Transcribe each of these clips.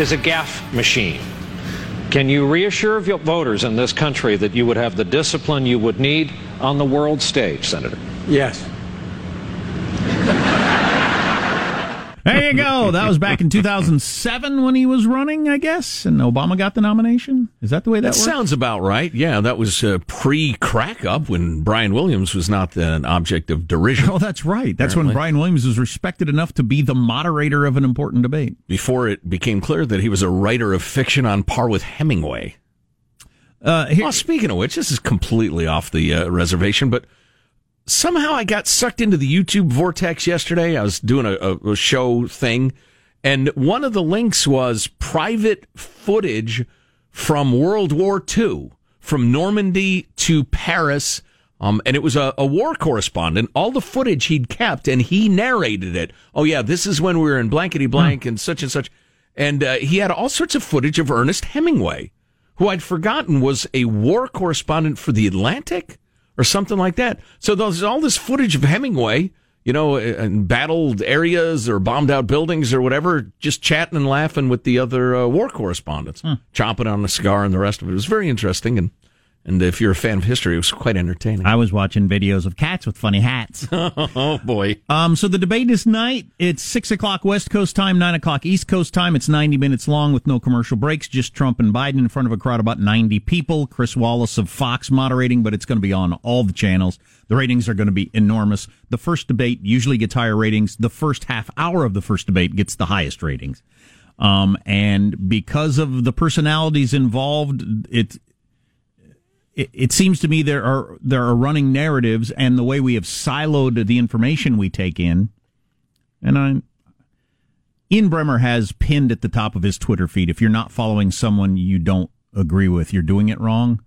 Is a gaffe machine. Can you reassure voters in this country that you would have the discipline you would need on the world stage, Senator? Yes. There you go. That was back in 2007 when he was running, I guess, and Obama got the nomination. Is that the way that, That sounds about right. Yeah, that was uh, pre crack up when Brian Williams was not an object of derision. Oh, that's right. That's when Brian Williams was respected enough to be the moderator of an important debate. Before it became clear that he was a writer of fiction on par with Hemingway. Uh, here, Well, speaking of which, this is completely off the uh, reservation, but somehow I got sucked into the YouTube vortex yesterday. I was doing a, a, show thing, and one of the links was private footage from World War II, from Normandy to Paris. Um, and it was a, a war correspondent, all the footage he'd kept, and he narrated it. Oh, yeah, this is when we were in blankety blank and such and such. And uh, he had all sorts of footage of Ernest Hemingway who I'd forgotten was a war correspondent for the Atlantic or something like that. So there's all this footage of Hemingway, you know, in battled areas or bombed out buildings or whatever, just chatting and laughing with the other uh, war correspondents, chomping on a cigar and the rest of it. It was very interesting. And, and if you're a fan of history, it was quite entertaining. I was watching videos of cats with funny hats. oh, boy. Um, so the debate is night. It's six o'clock West Coast time, nine o'clock East Coast time. It's ninety minutes long with no commercial breaks. Just Trump and Biden in front of a crowd of about ninety people. Chris Wallace of Fox moderating, but it's going to be on all the channels. The ratings are going to be enormous. The first debate usually gets higher ratings. The first half hour of the first debate gets the highest ratings. Um, and because of the personalities involved, it, it, it seems to me there are there are running narratives and the way we have siloed the information we take in. And I Ian Bremmer has pinned at the top of his Twitter feed if you're not following someone you don't agree with, you're doing it wrong.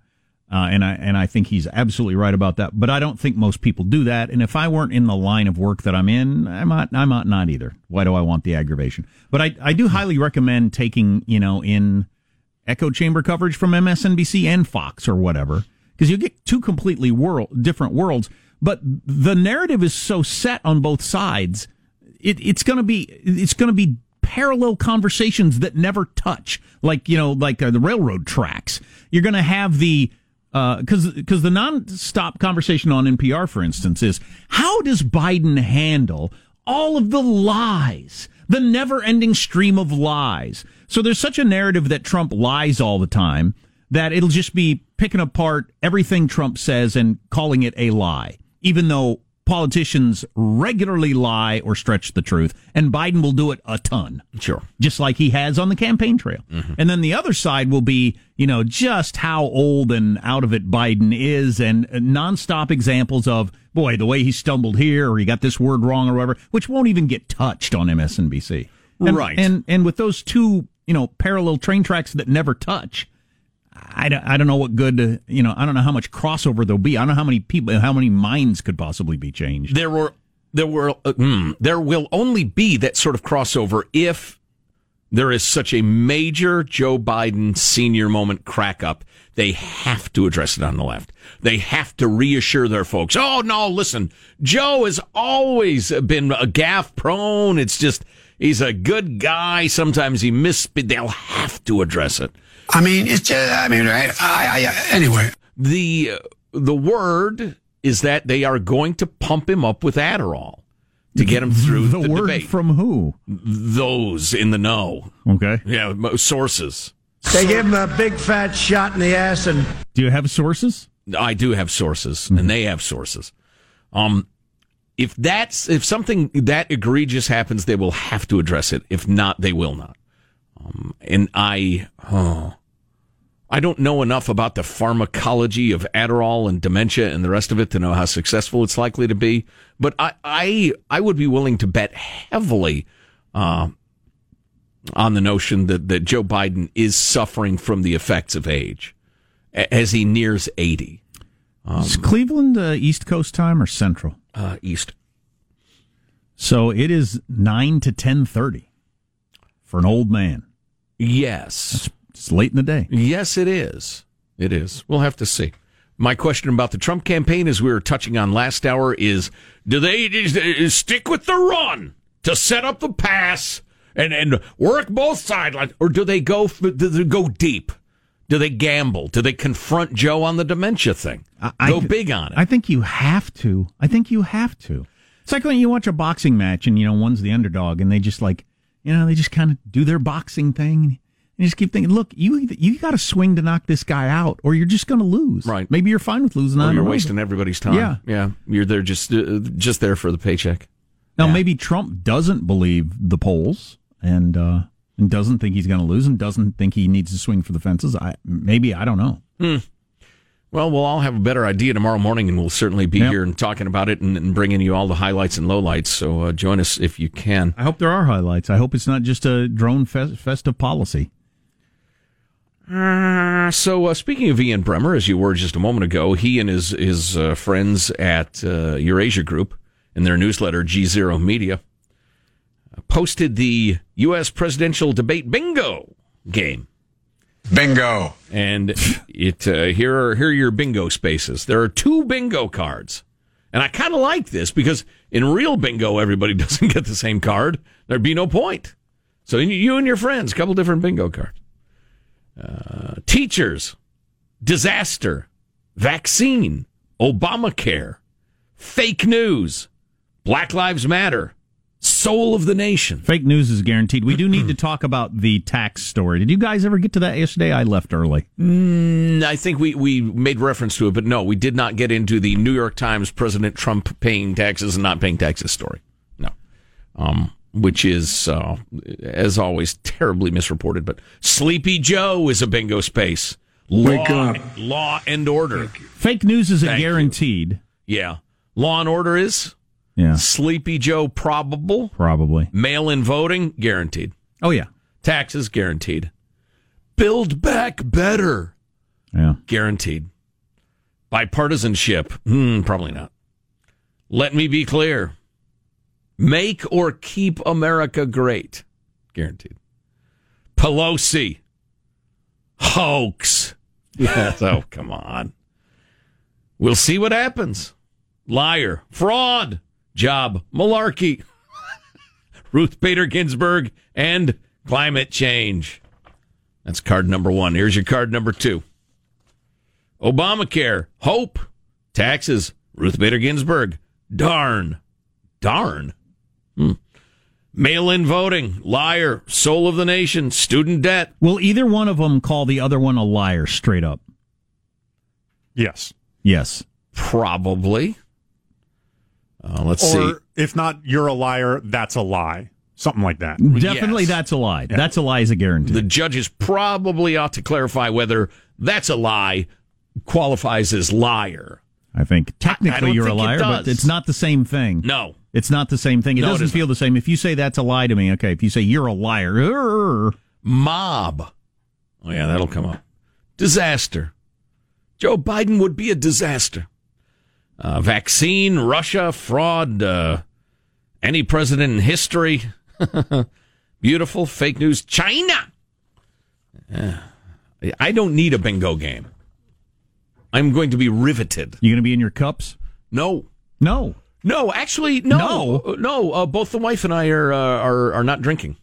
Uh, and I and I think he's absolutely right about that. But I don't think most people do that. And if I weren't in the line of work that I'm in, I might I might not either. Why do I want the aggravation? But I I do highly recommend taking you know in echo chamber coverage from MSNBC and Fox or whatever because you get two completely world different worlds. But the narrative is so set on both sides. It, it's going to be it's going to be parallel conversations that never touch, like you know, like uh, the railroad tracks. You're going to have the because because the nonstop conversation on NPR, for instance, is how does Biden handle all of the lies, the never-ending stream of lies? So there's such a narrative that Trump lies all the time that it'll just be picking apart everything Trump says and calling it a lie, even though politicians regularly lie or stretch the truth, and Biden will do it a ton. Sure. Just like he has on the campaign trail. Mm-hmm. And then the other side will be, you know, just how old and out of it Biden is and nonstop examples of, boy, the way he stumbled here or he got this word wrong or whatever, which won't even get touched on MSNBC. And, Right. And, and with those two, you know, parallel train tracks that never touch, I don't, I don't know what good, uh, you know, I don't know how much crossover there'll be. I don't know how many people, how many minds could possibly be changed. there were there were uh, mm, there will only be that sort of crossover if there is such a major Joe Biden senior moment crack up. They have to address it on the left. They have to reassure their folks. Oh no, listen, Joe has always been a gaffe prone. It's just he's a good guy. Sometimes he miss. They'll have to address it. I mean, it's just, I mean, right? I, I, anyway. the the word is that they are going to pump him up with Adderall to get him through the, the, word debate. from who? Those in the know, Okay. yeah, mo- sources. They give him a big fat shot in the ass and Do you have sources? I do have sources, Mm-hmm. and they have sources. Um, if that's if something that egregious happens, they will have to address it. If not, they will not. Um, and I, oh, I don't know enough about the pharmacology of Adderall and dementia and the rest of it to know how successful it's likely to be. But I, I, I would be willing to bet heavily uh, on the notion that, that Joe Biden is suffering from the effects of age as he nears eighty. Is Cleveland uh, East Coast time or Central? Uh, East. So it is nine to ten thirty for an old man. Yes. It's late in the day. Yes, it is. It is. We'll have to see. My question about the Trump campaign, as we were touching on last hour, is do they just, uh, stick with the run to set up the pass and and work both sidelines, or do they go do they go deep? Do they gamble? Do they confront Joe on the dementia thing? I- go I- big on it. I think you have to. I think you have to. It's like when you watch a boxing match and you know one's the underdog and they just like you know they just kind of do their boxing thing and you just keep thinking, look, you you got to swing to knock this guy out or you're just going to lose. Right. Maybe you're fine with losing. or on you're wasting everybody's time. Yeah. yeah. You're there just uh, just there for the paycheck. Now Yeah. maybe Trump doesn't believe the polls and uh, and doesn't think he's going to lose and doesn't think he needs to swing for the fences. I maybe I don't know. Well, we'll all have a better idea tomorrow morning, and we'll certainly be Yep. here and talking about it and, and bringing you all the highlights and lowlights. So uh, join us if you can. I hope there are highlights. I hope it's not just a drone fest, of policy. Uh, so uh, speaking of Ian Bremmer, as you were just a moment ago, he and his his uh, friends at uh, Eurasia Group in their newsletter G Zero Media posted the U.S. presidential debate bingo game. Bingo. and it uh, here are here are your bingo spaces. There are two bingo cards, and I kind of like this because in real bingo, everybody doesn't get the same card. There'd be no point. So you and your friends, a couple different bingo cards. Uh, teachers, disaster, vaccine, Obamacare, fake news, Black Lives Matter, soul of the nation. Fake news is guaranteed. We do need to talk about the tax story. Did you guys ever get to that yesterday? I left early. I think we, we made reference to it, but no, we did not get into the New York Times President Trump paying taxes and not paying taxes story. No. Um, which is, uh, as always, terribly misreported. But Sleepy Joe is a bingo space. Wake law, up. Law and order. Fake news is a Thank you. guaranteed. Yeah. Law and order is Yeah, Sleepy Joe probable. probably. Mail in voting guaranteed. Oh yeah, Taxes guaranteed. Build back better yeah. guaranteed. Bipartisanship, hmm, probably not. Let me be clear. Make or keep America great, guaranteed. Pelosi, hoax. Yes. oh, come on. We'll see what happens. Liar, fraud, job, malarkey. Ruth Bader Ginsburg and climate change. That's card number one. Here's your card number two. Obamacare, hope, taxes, Ruth Bader Ginsburg, darn, darn. Hmm. Mail in voting, liar, soul of the nation, student debt. Will either one of them call the other one a liar straight up? Yes. Yes. Probably. Uh, let's see. Or if not, you're a liar, that's a lie. Something like that. Definitely, Yes. that's a lie. That's a lie is a guarantee. The judges probably ought to clarify whether that's a lie qualifies as liar. I think technically don't you're a think it liar, but it's not the same thing. No. It's not the same thing. It No, doesn't isn't. feel the same. If you say that's a lie to me, okay. If you say you're a liar, "Urgh," Mob. Oh, yeah, that'll come up. Disaster. Joe Biden would be a disaster. Uh, vaccine, Russia, fraud, uh, any president in history. Beautiful fake news. China. Yeah. I don't need a bingo game. I'm going to be riveted. you going to be in your cups? No. No. No, actually, no, No? no. Uh, both the wife and I are uh, are are not drinking.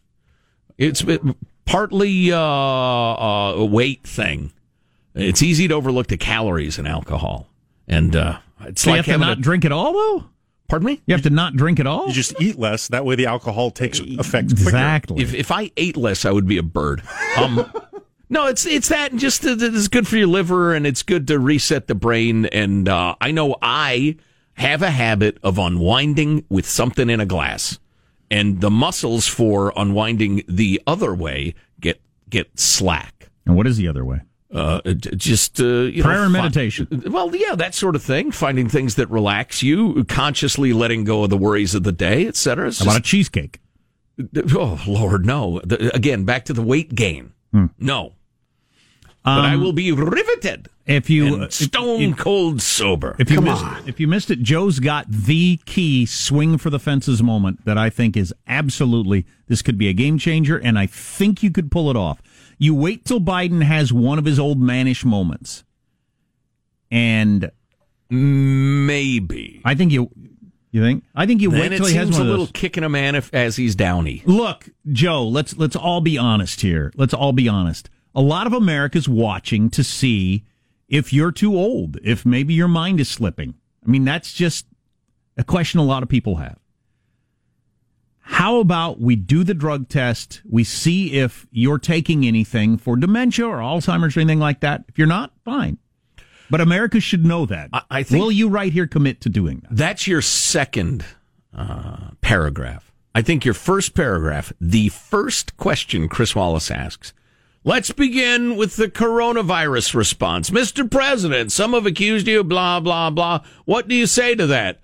It's it, partly uh, uh, a weight thing. It's easy to overlook the calories in alcohol, and uh, it's So like you have to not a, drink at all, though. Pardon me. You have to not drink at all. You just eat less. That way the alcohol takes effect quicker. exactly. If if I ate less, I would be a bird. Um, no, it's it's that and just that it's good for your liver and it's good to reset the brain. And uh, I know I have a habit of unwinding with something in a glass, and the muscles for unwinding the other way get get slack. and what is the other way? Uh, just uh, you Prayer know, and fi- meditation. Well, yeah, that sort of thing. Finding things that relax you, consciously letting go of the worries of the day, et cetera. It's How about a cheesecake? Oh Lord, no! The, again, back to the weight gain. No, but I will be riveted If you and stone if, cold sober. if you missed if you missed it, Joe's got the key swing for the fences moment that I think is absolutely this could be a game changer, and I think you could pull it off. You wait till Biden has one of his old mannish moments, and Maybe I think you You think? I think you Then wait it till he has seems one a little those. kick a man if, as he's downy. Look, Joe, let's let's all be honest here. Let's all be honest. A lot of America's watching to see if you're too old, if maybe your mind is slipping. I mean, that's just a question a lot of people have. How about we do the drug test? We see if you're taking anything for dementia or Alzheimer's or anything like that. If you're not, fine. But America should know that. I- I think- Will you right here commit to doing that? That's your second uh, paragraph. I think your first paragraph, the first question Chris Wallace asks. Let's begin with the coronavirus response. Mr. President, some have accused you, blah, blah, blah. What do you say to that?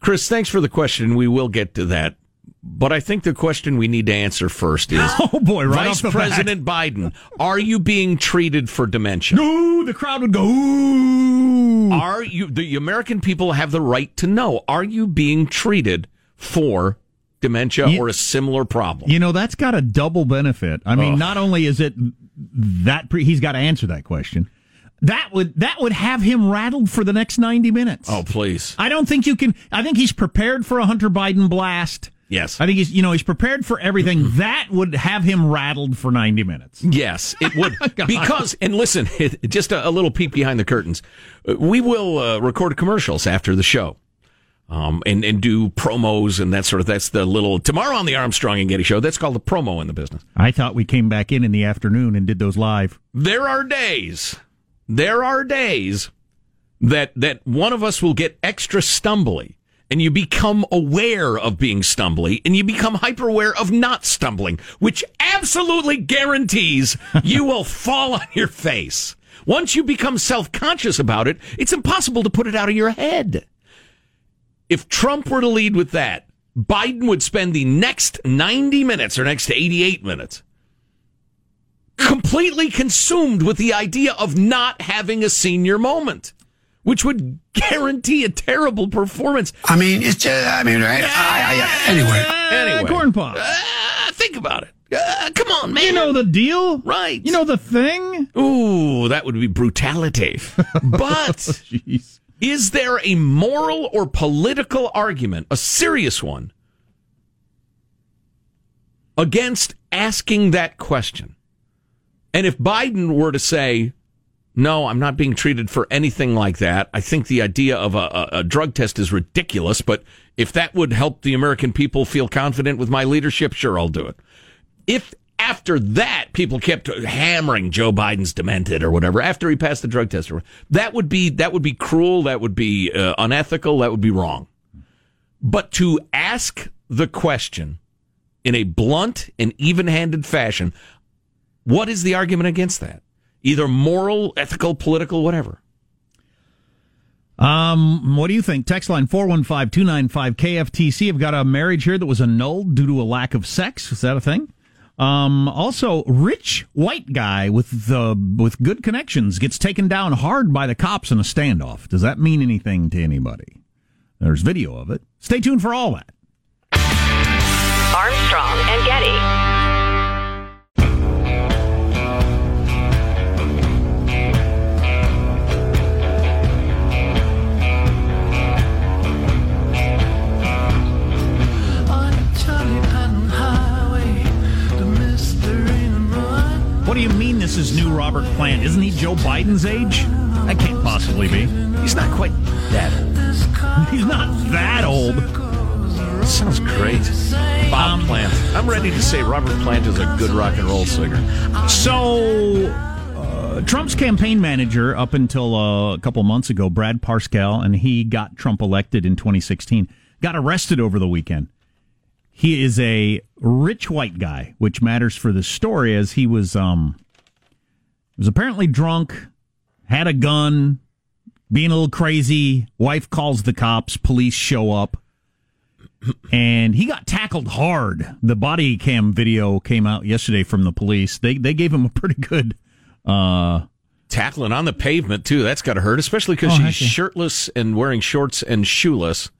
Chris, thanks for the question. We will get to that. But I think the question we need to answer first is Oh boy, right Vice the bat. President Biden, are you being treated for dementia? No, the crowd would go, ooh. Are you the American people have the right to know? Are you being treated for dementia You- or a similar problem? You know, that's got a double benefit. I mean, Ugh. not only is it that pre- he's got to answer that question, that would that would have him rattled for the next 90 minutes. oh, please. I don't think you can I think he's prepared for a Hunter Biden blast. Yes. I think he's you know, he's prepared for everything. that would have him rattled for 90 minutes. Yes, it would. Because, and listen, just a, a little peek behind the curtains. Uh, We will uh, record commercials after the show. Um, and, and do promos and that sort of, that's the little, tomorrow on the Armstrong and Getty show, that's called the promo in the business. I thought we came back in in the afternoon and did those live. there are days, there are days that that one of us will get extra stumbly, and you become aware of being stumbly, and you become hyper aware of not stumbling, which absolutely guarantees you will fall on your face. Once you become self conscious about it, it's impossible to put it out of your head. If Trump were to lead with that, Biden would spend the next 90 minutes or next 88 minutes completely consumed with the idea of not having a senior moment, which would guarantee a terrible performance. I mean, it's just, I mean, right? I, I, anyway. Anyway, corn pop. uh, think about it. Uh, come on, man. You know the deal? right? You know the thing? ooh, that would be brutality. but Jeez. is there a moral or political argument, a serious one, against asking that question? And if Biden were to say, no, I'm not being treated for anything like that. I think the idea of a, a, drug test is ridiculous, but if that would help the American people feel confident with my leadership, sure, I'll do it. If after that people kept hammering Joe Biden's demented or whatever after he passed the drug test, that would be that would be cruel. That would be uh, unethical. That would be wrong. But to ask the question in a blunt and even-handed fashion, what is the argument against that? Either moral, ethical, political, whatever. Um, what do you think? Text line 415-295-KFTC. I've got a marriage here that was annulled due to a lack of sex. Is that a thing? Um, also, rich white guy with the with good connections gets taken down hard by the cops in a standoff. Does that mean anything to anybody? There's video of it. Stay tuned for all that. Armstrong and Getty. This is new Robert Plant? Isn't he Joe Biden's age? That can't possibly be. He's not quite that old. He's not that old. Sounds great. Bob Plant. I'm ready to say Robert Plant is a good rock and roll singer. So, uh, Trump's campaign manager up until uh, a couple months ago, Brad Parscale, and he got Trump elected in 2016, got arrested over the weekend. He is a rich white guy, which matters for the story, as he was um was apparently drunk, had a gun, being a little crazy. Wife calls the cops, police show up and he got tackled hard. The body cam video came out yesterday from the police. They they gave him a pretty good uh Tackling on the pavement, too. That's got to hurt, especially because Oh, she's shirtless and wearing shorts and shoeless.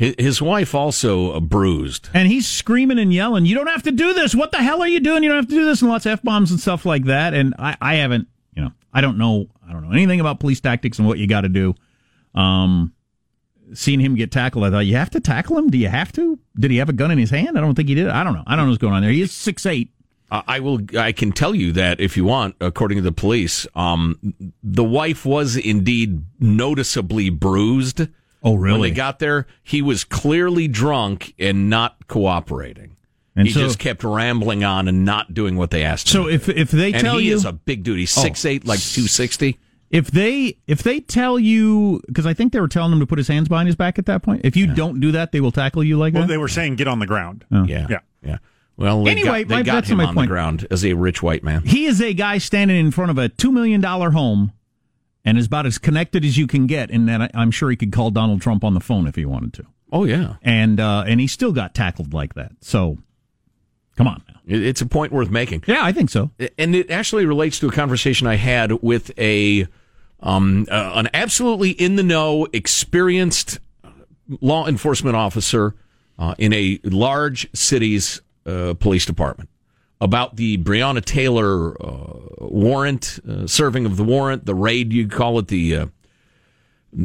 His, wife also uh, bruised. and he's screaming and yelling, "You don't have to do this. What the hell are you doing? You don't have to do this." And lots of f bombs and stuff like that. And I I haven't, you know, I don't know I don't know anything about police tactics and what you got to do. Um seeing him get tackled, I thought, you have to tackle him? Do you have to? Did he have a gun in his hand? I don't think he did. I don't know. I don't know what's going on there. He is six eight. I will. I can tell you that if you want, according to the police, um, the wife was indeed noticeably bruised. Oh, really? When really? they got there, he was clearly drunk and not cooperating. And he so- just kept rambling on and not doing what they asked him. So to if do. if they and tell he you is a big dude, he's Oh. six eight, like oh, two sixty. if they if they tell you because I think they were telling him to put his hands behind his back at that point. If you don't do that, they will tackle you like Well, that. they were saying get on the ground. Oh. Yeah, Yeah. yeah. Well, they Anyway, got, they my- got that's him my on point. the ground as a rich white man. he is a guy standing in front of a two million dollar home, and is about as connected as you can get. In that, I'm sure he could call Donald Trump on the phone if he wanted to, Oh yeah, and uh, and he still got tackled like that. So, come on now. It's a point worth making. Yeah, I think so. and it actually relates to a conversation I had with a um, uh, an absolutely in the know, experienced law enforcement officer uh, in a large city's uh, police department about the Breonna Taylor uh, warrant, uh, serving of the warrant, the raid you call it, the. Uh,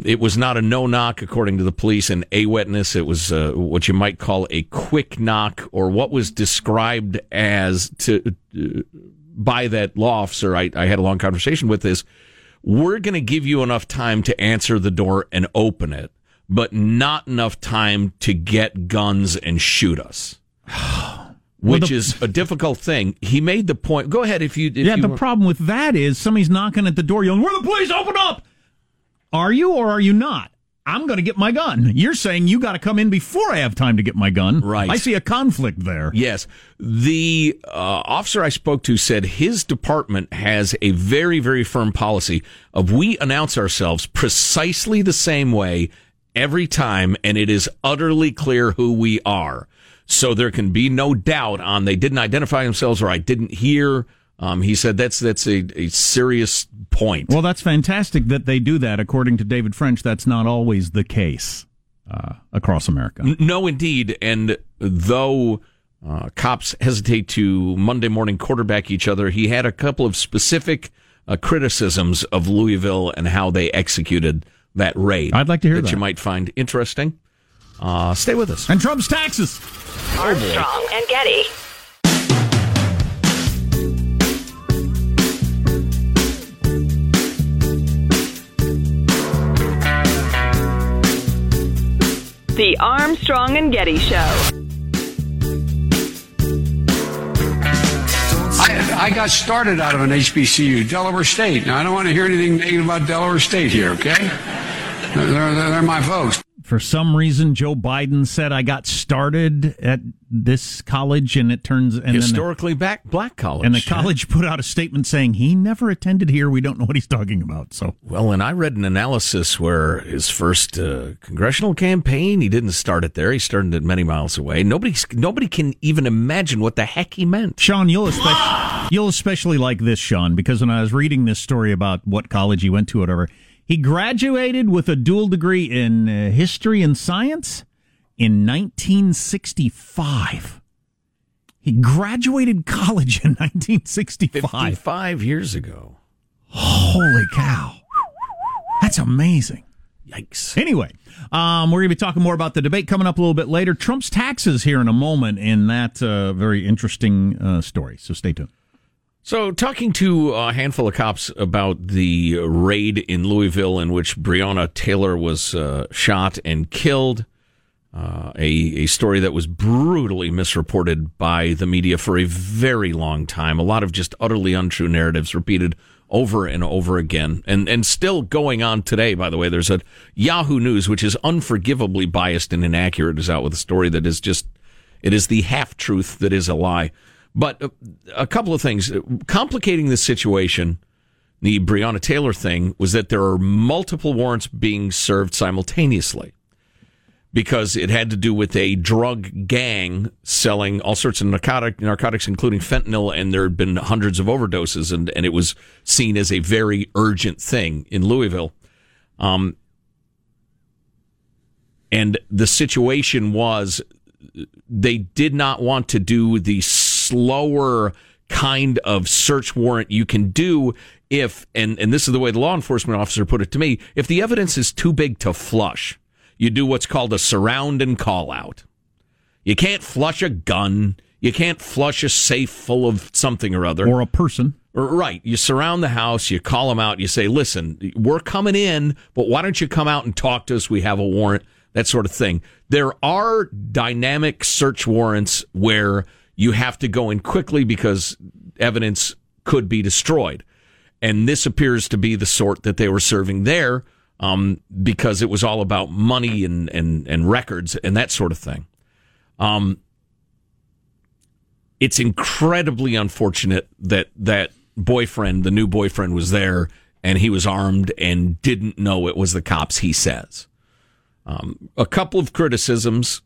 it was not a no knock, according to the police and a witness. It was uh, what you might call a quick knock, or what was described as to uh, by that law officer. I, I had a long conversation with this. We're going to give you enough time to answer the door and open it, but not enough time to get guns and shoot us. Which the- is a difficult thing. He made the point. Go ahead if you. If yeah, you the want- problem with that is somebody's knocking at the door yelling, Where the police? Open up! Are you or are you not? I'm going to get my gun. You're saying you got to come in before I have time to get my gun. Right. I see a conflict there. Yes. The uh, officer I spoke to said his department has a very, very firm policy of we announce ourselves precisely the same way every time, and it is utterly clear who we are. So there can be no doubt on they didn't identify themselves or I didn't hear. Um, he said that's that's a, a serious point. Well, that's fantastic that they do that. According to David French, that's not always the case uh, across America. No, indeed. And though uh, cops hesitate to Monday morning quarterback each other, he had a couple of specific uh, criticisms of Louisville and how they executed that raid. I'd like to hear that. you might find interesting. Uh, stay with us. And Trump's taxes. Armstrong and Getty. The Armstrong and Getty Show. I, I got started out of an HBCU, Delaware State. Now, I don't want to hear anything negative about Delaware State here, okay? They're, they're, they're my folks. For some reason, Joe Biden said I got started at this college, and it turns and the, Historically back black college. and the college put out a statement saying he never attended here. We don't know what he's talking about. So Well, and I read an analysis where his first uh, congressional campaign, he didn't start it there. He started it many miles away. Nobody, nobody can even imagine what the heck he meant. Sean, you'll especially you'll especially like this, Sean, because when I was reading this story about what college he went to, whatever, he graduated with a dual degree in uh, history and science in 1965. He graduated college in 1965. 55 years ago. Holy cow! That's amazing. Yikes. Anyway, um, we're going to be talking more about the debate coming up a little bit later. Trump's taxes here in a moment in that uh, very interesting uh, story. So stay tuned. So, talking to a handful of cops about the raid in Louisville in which Breonna Taylor was uh, shot and killed, uh, a, a story that was brutally misreported by the media for a very long time. A lot of just utterly untrue narratives repeated over and over again, and and still going on today. By the way, there's a Yahoo News which is unforgivably biased and inaccurate, is out with a story that is just it is the half truth that is a lie. But uh, a couple of things complicating the situation. The Breonna Taylor thing was that there are multiple warrants being served simultaneously because it had to do with a drug gang selling all sorts of narcotic narcotics, including fentanyl, and there had been hundreds of overdoses, and, and it was seen as a very urgent thing in Louisville. Um, and the situation was they did not want to do the slower kind of search warrant you can do if and and this is the way the law enforcement officer put it to me if the evidence is too big to flush you do what's called a surround and call out. You can't flush a gun. You can't flush a safe full of something or other. Or a person. Right. You surround the house, you call them out, you say, listen, we're coming in, but why don't you come out and talk to us? We have a warrant, that sort of thing. There are dynamic search warrants where you have to go in quickly because evidence could be destroyed. And this appears to be the sort that they were serving there um, because it was all about money and, and, and records and that sort of thing. Um, it's incredibly unfortunate that that boyfriend, the new boyfriend, was there and he was armed and didn't know it was the cops. He says um, a couple of criticisms,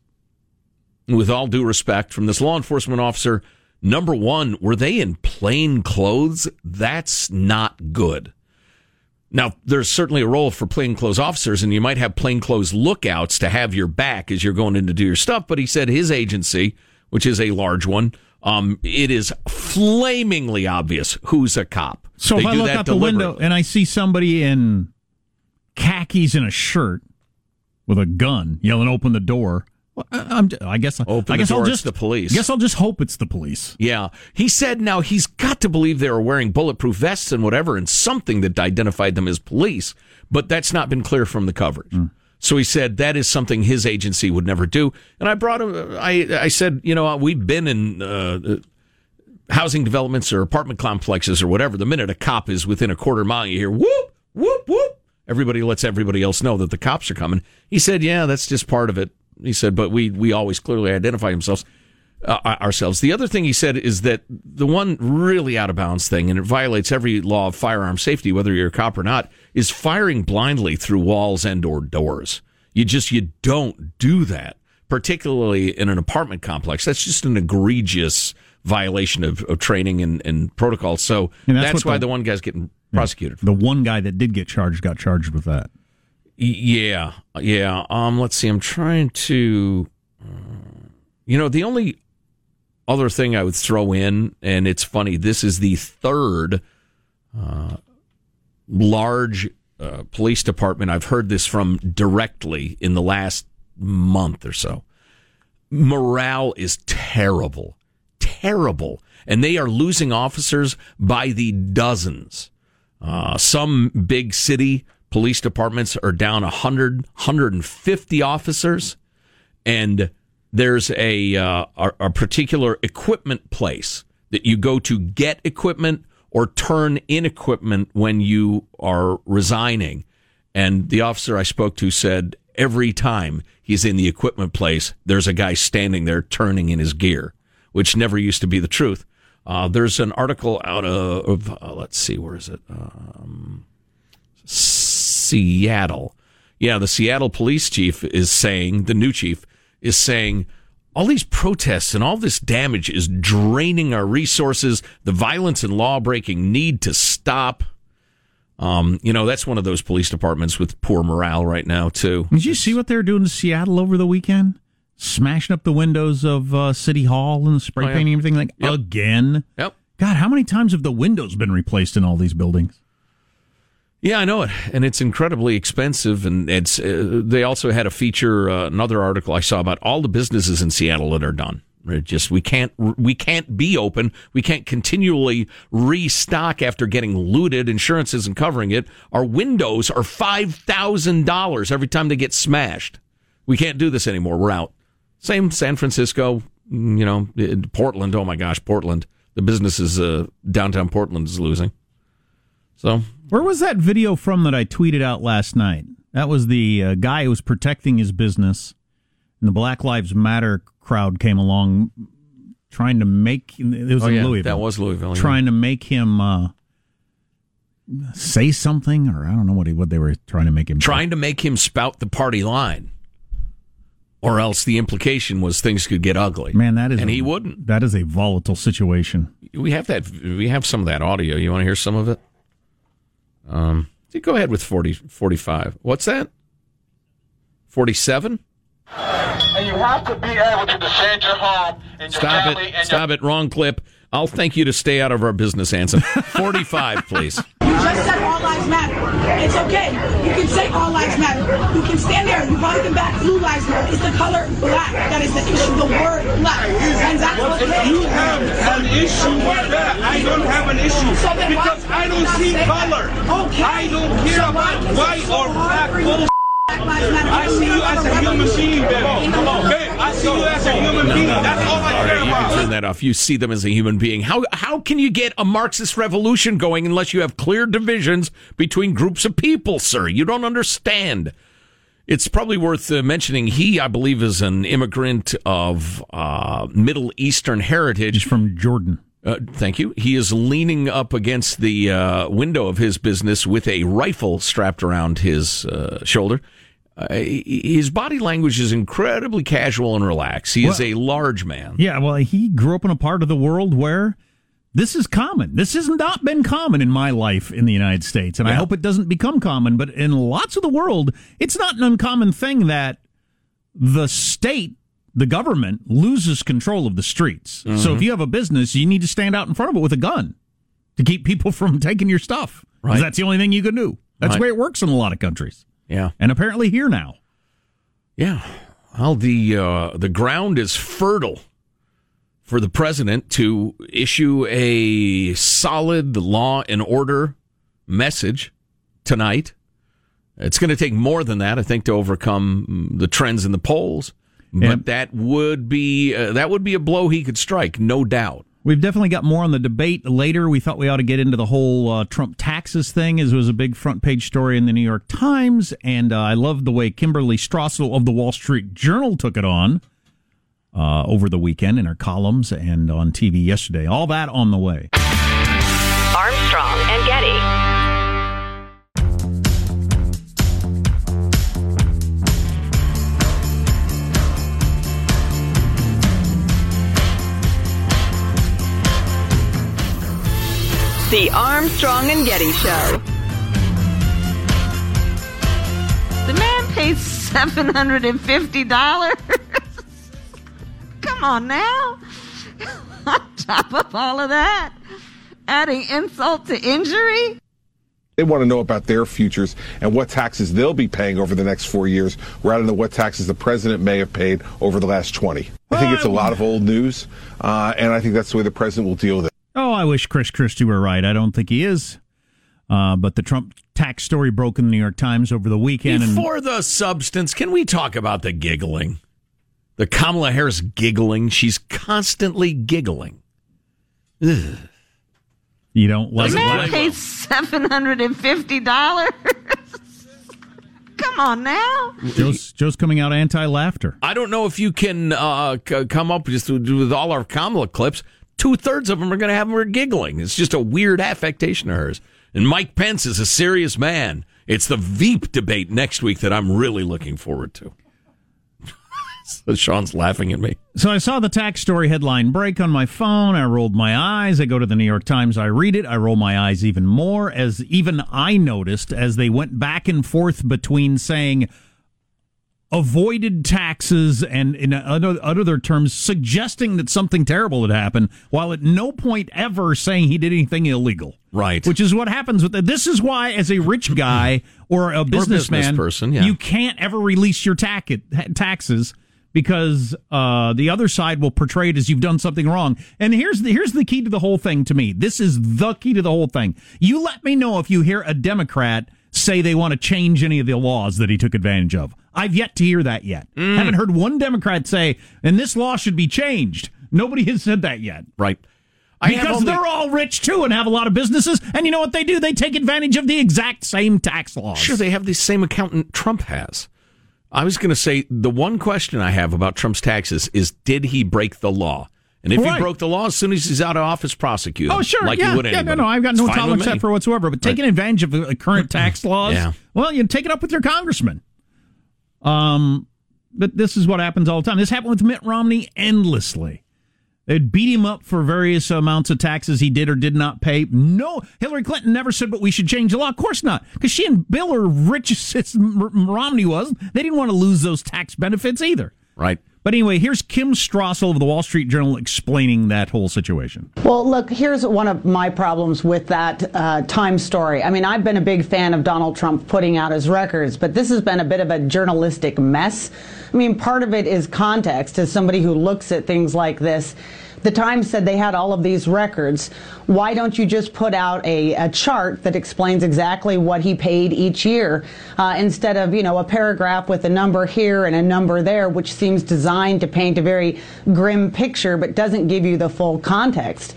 with all due respect, from this law enforcement officer. Number one, were they in plain clothes? That's not good. Now, there's certainly a role for plainclothes officers, and you might have plainclothes lookouts to have your back as you're going in to do your stuff. But he said his agency, which is a large one, um, it is flamingly obvious who's a cop. So They if I look out the window and I see somebody in khakis and a shirt with a gun yelling, "Open the door!" Well, I, I'm, I guess. Open I guess I'll just the police. I guess I'll just hope it's the police. Yeah. He said now he's got to believe they were wearing bulletproof vests and whatever and something that identified them as police, but that's not been clear from the coverage. So he said that is something his agency would never do. And I brought him, I, I said, you know, we've been in uh, housing developments or apartment complexes or whatever. The minute a cop is within a quarter mile, you hear whoop, whoop, whoop. Everybody lets everybody else know that the cops are coming. He said, yeah, that's just part of it. He said, but we, we always clearly identify themselves uh, ourselves. The other thing he said is that the one really out of bounds thing, and it violates every law of firearm safety, whether you're a cop or not, is firing blindly through walls and or doors. You just you don't do that, particularly in an apartment complex. That's just an egregious violation of, of training and, and protocol. So And that's, that's why the- the, one guy's getting prosecuted. The one guy that did get charged got charged with that. Yeah, yeah. Um, let's see. I'm trying to. You know, the only other thing I would throw in, and it's funny. This is the third uh, large uh, police department I've heard this from directly in the last month or so. Morale is terrible, terrible, and they are losing officers by the dozens. Uh, some big city police departments are down 100, 150 officers, and there's a, uh, a a particular equipment place that you go to get equipment or turn in equipment when you are resigning. And the officer I spoke to said every time he's in the equipment place, there's a guy standing there turning in his gear, which never used to be the truth. Uh, there's an article out of, uh, let's see, where is it? Um, Seattle. Yeah, the Seattle police chief is saying, the new chief is saying, all these protests and all this damage is draining our resources. The violence and law breaking need to stop. Um, you know, that's one of those police departments with poor morale right now, too. Did you see what they were doing in Seattle over the weekend? Smashing up the windows of uh, City Hall and spray Oh, yeah. painting everything like Yep. again. Yep. God, how many times have the windows been replaced in all these buildings? Yeah, I know it, and it's incredibly expensive. And it's uh, they also had a feature, uh, another article I saw about all the businesses in Seattle that are done. It just we can't we can't be open. We can't continually restock after getting looted. Insurance isn't covering it. Our windows are five thousand dollars every time they get smashed. We can't do this anymore. We're out. Same San Francisco, you know, Portland. Oh my gosh, Portland. The businesses uh, downtown Portland is losing. So Where was that video from that I tweeted out last night? That was the uh, guy who was protecting his business, and the Black Lives Matter crowd came along trying to make it was Oh, in yeah, Louisville. that was Louisville, yeah. Trying to make him uh, say something, or I don't know what he, what they were trying to make him. trying to make him spout the party line, or else the implication was things could get ugly. Man, that is and a- he wouldn't. That is a volatile situation. We have that. We have some of that audio. You want to hear some of it? Um, go ahead with 40, 45. What's that? Forty-seven. And you have to be able to defend your home and your Stop family it! and Stop it! Wrong clip. I'll thank you to stay out of our business, Anson. Forty-five, please. You just said all lives matter. It's okay. You can say all lives matter. You can stand there. You probably can back blue lives matter. It's the color black that is the issue. The word black. And that's okay. You have an issue with that. I don't have an issue So because I don't see color. Okay. I don't care So about white or black for you to bullshit. Black Lives Matter. I see you as a human being, baby. Babe, I see you as a human being. That's all I All care right, you can about. turn that off. You see them as a human being. How how can you get a Marxist revolution going unless you have clear divisions between groups of people, sir? You don't understand. It's probably worth uh, mentioning. He, I believe, is an immigrant of uh, Middle Eastern heritage. He's from Jordan. Uh, thank you. He is leaning up against the uh, window of his business with a rifle strapped around his uh, shoulder. Uh, his body language is incredibly casual and relaxed. He is a large man. Yeah, well, he grew up in a part of the world where this is common. This has not been common in my life in the United States, and I hope it doesn't become common. But in lots of the world, it's not an uncommon thing that the state, the government, loses control of the streets. So Mm-hmm. if you have a business, you need to stand out in front of it with a gun to keep people from taking your stuff. Right. That's the only thing you can do. That's Right. the way it works in a lot of countries, Yeah. and apparently here now. Yeah. Well, the uh, the ground is fertile for the president to issue a solid law and order message tonight. It's going to take more than that, I think, to overcome the trends in the polls. But that would be uh, that would be a blow he could strike, no doubt. We've definitely got more on the debate later. We thought we ought to get into the whole uh, Trump taxes thing, as it was a big front page story in the New York Times. And uh, I love the way Kimberly Strassel of the Wall Street Journal took it on uh, over the weekend in her columns and on TV yesterday. All that on the way. The Armstrong and Getty Show. The man pays seven hundred and fifty dollars. Come on now. on top of all of that, adding insult to injury. They want to know about their futures and what taxes they'll be paying over the next four years rather than what taxes the president may have paid over the last 20. I think it's a lot of old news, uh, and I think that's the way the president will deal with it. Oh, I wish Chris Christie were right. I don't think he is. Uh, but the Trump tax story broke in the New York Times over the weekend. and Before the substance, can we talk about the giggling? The Kamala Harris giggling. She's constantly giggling. Ugh. you don't The like man it. pays seven hundred and fifty dollars. Come on now. Joe's, Joe's coming out anti laughter. I don't know if you can uh, c- come up just with, with all our Kamala clips. Two thirds of them are going to have her giggling. It's just a weird affectation of hers. And Mike Pence is a serious man. It's the Veep debate next week that I'm really looking forward to. so Sean's laughing at me. So I saw the tax story headline break on my phone. I rolled my eyes. I go to the New York Times. I read it. I roll my eyes even more as even I noticed as they went back and forth between saying avoided taxes and in other, other terms suggesting that something terrible had happened while at no point ever saying he did anything illegal. Right. Which is what happens with this is why as a rich guy or a businessman person, yeah. you can't ever release your tax taxes because uh, the other side will portray it as you've done something wrong. And here's the here's the key to the whole thing to me. This is the key to the whole thing. You let me know if you hear a Democrat say they want to change any of the laws that he took advantage of. I've yet to hear that yet. Mm. Haven't heard one Democrat say, and this law should be changed. Nobody has said that yet. Right. I Because only- they're all rich too and have a lot of businesses. And you know what they do? They take advantage of the exact same tax laws. Sure, they have the same accountant Trump has. I was going to say the one question I have about Trump's taxes is did he break the law? And if Right. he broke the law, as soon as he's out of office, prosecute him. Oh, sure. Like yeah, you would yeah, no, anybody. no, I've got no tolerance for whatsoever. But taking advantage of the current tax laws, Yeah. well, you take it up with your congressman. Um, but this is what happens all the time. This happened with Mitt Romney endlessly. They'd beat him up for various amounts of taxes he did or did not pay. No, Hillary Clinton never said, but we should change the law. Of course not, because she and Bill are rich as Romney was. They didn't want to lose those tax benefits either. Right. But anyway, here's Kim Strassel of the Wall Street Journal explaining that whole situation. Well, look, here's one of my problems with that uh, Time story. I mean, I've been a big fan of Donald Trump putting out his records, but this has been a bit of a journalistic mess. I mean, part of it is context. As somebody who looks at things like this, the Times said they had all of these records. Why don't you just put out a, a chart that explains exactly what he paid each year uh, instead of, you know, a paragraph with a number here and a number there, which seems designed to paint a very grim picture but doesn't give you the full context.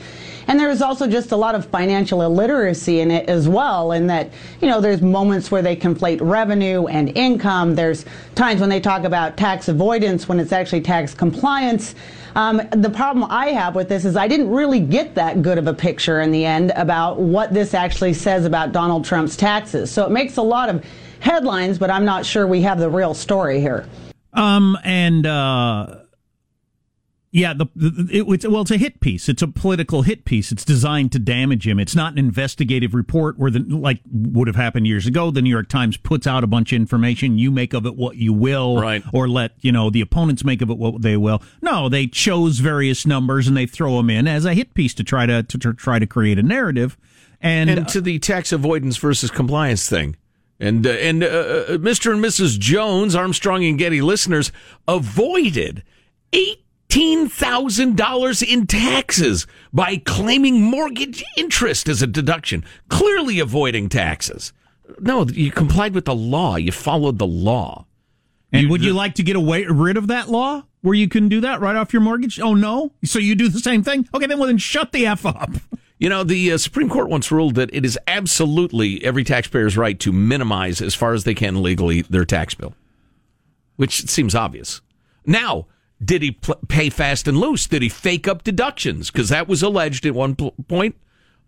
And there's also just a lot of financial illiteracy in it as well, in that, you know, there's moments where they conflate revenue and income. There's times when they talk about tax avoidance when it's actually tax compliance. Um, the problem I have with this is I didn't really get that good of a picture in the end about what this actually says about Donald Trump's taxes. So it makes a lot of headlines, but I'm not sure we have the real story here. Um, and, uh, yeah, the, the it, it's well, it's a hit piece. It's a political hit piece. It's designed to damage him. It's not an investigative report where the like would have happened years ago. The New York Times puts out a bunch of information. You make of it what you will, right? Or let you know the opponents make of it what they will. No, they chose various numbers and they throw them in as a hit piece to try to to, to try to create a narrative. And, and to the tax avoidance versus compliance thing. And uh, and uh, uh, Mr. and Mrs. Jones, Armstrong and Getty listeners avoided eight $15,000 in taxes by claiming mortgage interest as a deduction, clearly avoiding taxes. No, you complied with the law. You followed the law. And you, would you like to get away rid of that law where you can do that right off your mortgage? Oh no! So you do the same thing? Okay, then well then shut the f up. You know, the uh, Supreme Court once ruled that it is absolutely every taxpayer's right to minimize as far as they can legally their tax bill, which seems obvious. Now, did he pl- pay fast and loose? Did he fake up deductions? Because that was alleged at one pl- point.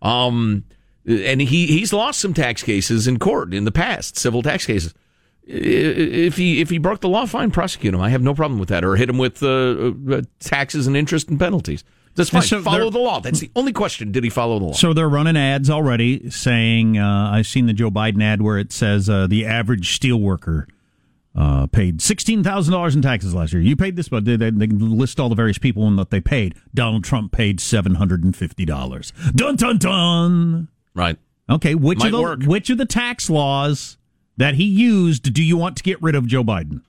Um, and he he's lost some tax cases in court in the past, civil tax cases. If he if he broke the law, fine, prosecute him. I have no problem with that, or hit him with uh, uh, taxes and interest and penalties. That's fine. So follow the law. That's the only question. Did he follow the law? So they're running ads already saying, uh, I've seen the Joe Biden ad where it says uh, the average steel worker uh, paid sixteen thousand dollars in taxes last year. You paid this, but they, they, they, list all the various people and what they paid. Donald Trump paid seven hundred and fifty dollars. Dun dun dun. Right. Okay. Which Might of the work. which of the tax laws that he used do you want to get rid of Joe Biden?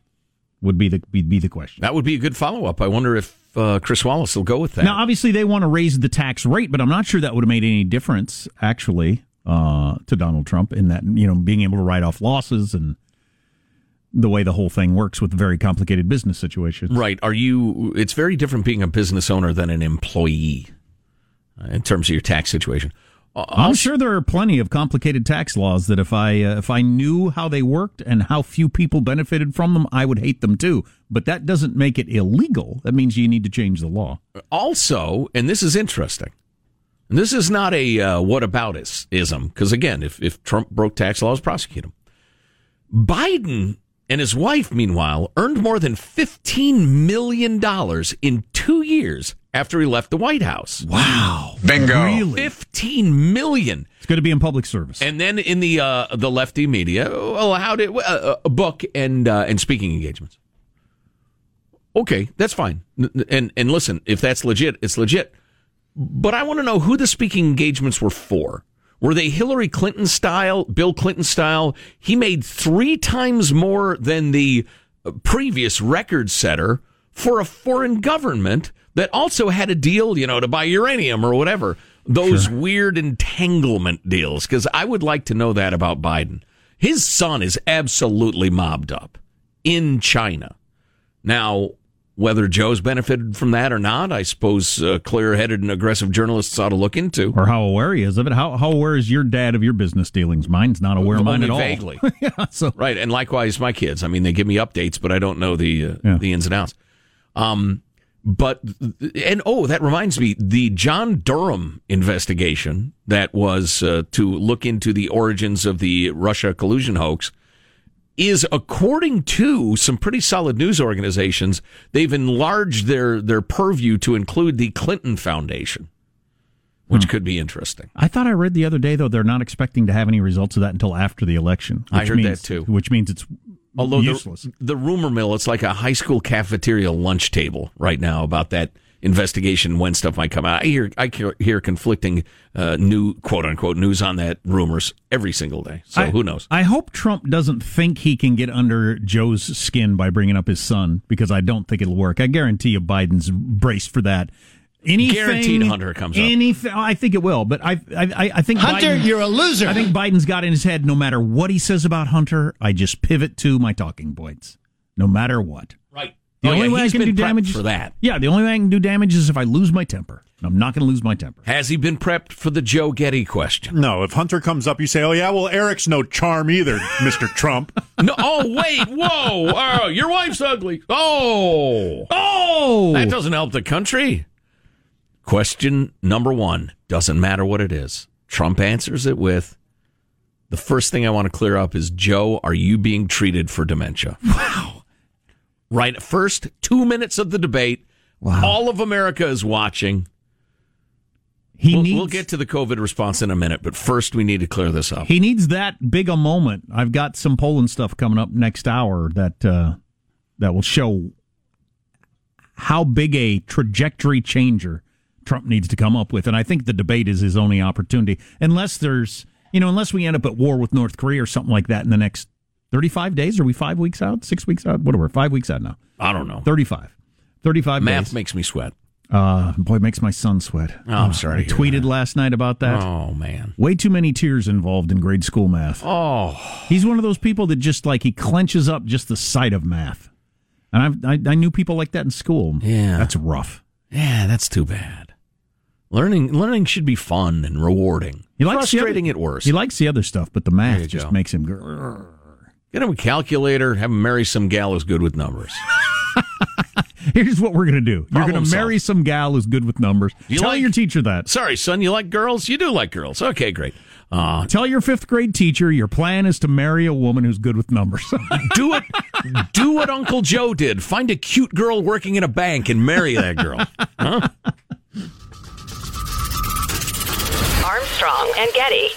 Would be the be, be the question. That would be a good follow up. I wonder if uh, Chris Wallace will go with that. Now, obviously, they want to raise the tax rate, but I'm not sure that would have made any difference actually uh, to Donald Trump in that you know being able to write off losses and the way the whole thing works with very complicated business situations. Right. Are you? It's very different being a business owner than an employee uh, in terms of your tax situation. Uh, I'm sure there are plenty of complicated tax laws that if I uh, if I knew how they worked and how few people benefited from them, I would hate them too. But that doesn't make it illegal. That means you need to change the law. Also, and this is interesting. And this is not a uh, what about ism because again, if if Trump broke tax laws, prosecute him. Biden and his wife, meanwhile, earned more than $15 million in two years after he left the White House. Wow. Bingo. Really? 15 million. It's going to be in public service. And then in the uh, the lefty media, allowed it, uh, a book and, uh, and speaking engagements. Okay, that's fine. And, and listen, if that's legit, it's legit. But I want to know who the speaking engagements were for. Were they Hillary Clinton style, Bill Clinton style? He made three times more than the uh, previous record setter for a foreign government that also had a deal, you know, to buy uranium or whatever. Those sure. weird entanglement deals. Because I would like to know that about Biden. His son is absolutely mobbed up in China. Now, whether Joe's benefited from that or not, I suppose uh, clear-headed and aggressive journalists ought to look into. Or how aware he is of it. How, how aware is your dad of your business dealings? Mine's not aware of mine at all. Vaguely. yeah, so. Right, and likewise my kids. I mean, they give me updates, but I don't know the uh, yeah. the ins and outs. Um, but and oh, that reminds me, the John Durham investigation that was uh, to look into the origins of the Russia collusion hoax is according to some pretty solid news organizations, they've enlarged their, their purview to include the Clinton Foundation, which hmm. could be interesting. I thought I read the other day, though, they're not expecting to have any results of that until after the election. I heard means, that too. Which means it's Although useless. the, the rumor mill, it's like a high school cafeteria lunch table right now about that investigation when stuff might come out. I hear I hear- hear conflicting uh, new quote unquote news on that rumors every single day. So I- who knows? I hope Trump doesn't think he can get under Joe's skin by bringing up his son because I don't think it'll work. I guarantee you Biden's braced for that. Anything, Guaranteed Hunter comes up. Anything, I think it will, but I, I, I- I think Hunter, Biden- you're a loser. I think Biden's got in his head. No matter what he says about Hunter, I just pivot to my talking points. No matter what. Right. The Oh, only yeah, way I can do been prepped damage for that. Yeah, the only way I can do damage is if I lose my temper. And I'm not going to lose my temper. Has he been prepped for the Joe Getty question? No, if Hunter comes up, you say, "Oh yeah, well Eric's no charm either, Mister Trump." No. Oh wait. Whoa. Oh, your wife's ugly. Oh. Oh. That doesn't help the country. Question number one doesn't matter what it is. Trump answers it with the first thing I want to clear up is Joe, are you being treated for dementia? Wow. Right. First two minutes of the debate. Wow. All of America is watching. He we'll, needs we'll get to the COVID response in a minute, but first we need to clear this up. He needs that big a moment. I've got some polling stuff coming up next hour that uh, that will show how big a trajectory changer Trump needs to come up with, and I think the debate is his only opportunity. Unless there's, you know, unless we end up at war with North Korea or something like that in the next thirty-five days. Are we five weeks out? Six weeks out? Whatever. Five weeks out now. I don't know. Thirty-five. Thirty-five Math days. makes me sweat. Uh, boy, it makes my son sweat. Oh, I'm sorry I tweeted last night about that. Oh man. Way too many tears involved in grade school math. Oh. He's one of those people that just like he clenches up just the sight of math. And I've, I I knew people like that in school. Yeah. that's rough. Yeah, that's too bad. Learning learning should be fun and rewarding. He likes the Frustrating other- at worst. He likes the other stuff, but the math just go. makes him. grrr. Get him a calculator, have him marry some gal who's good with numbers. Here's what we're gonna do. You're Problem gonna marry some gal who's good with numbers. You Tell like- your teacher that. Sorry, son, you like girls? You do like girls. Okay, great. Uh, Tell your fifth grade teacher your plan is to marry a woman who's good with numbers. do it. Do what Uncle Joe did. Find a cute girl working in a bank and marry that girl. Huh? Armstrong and Getty.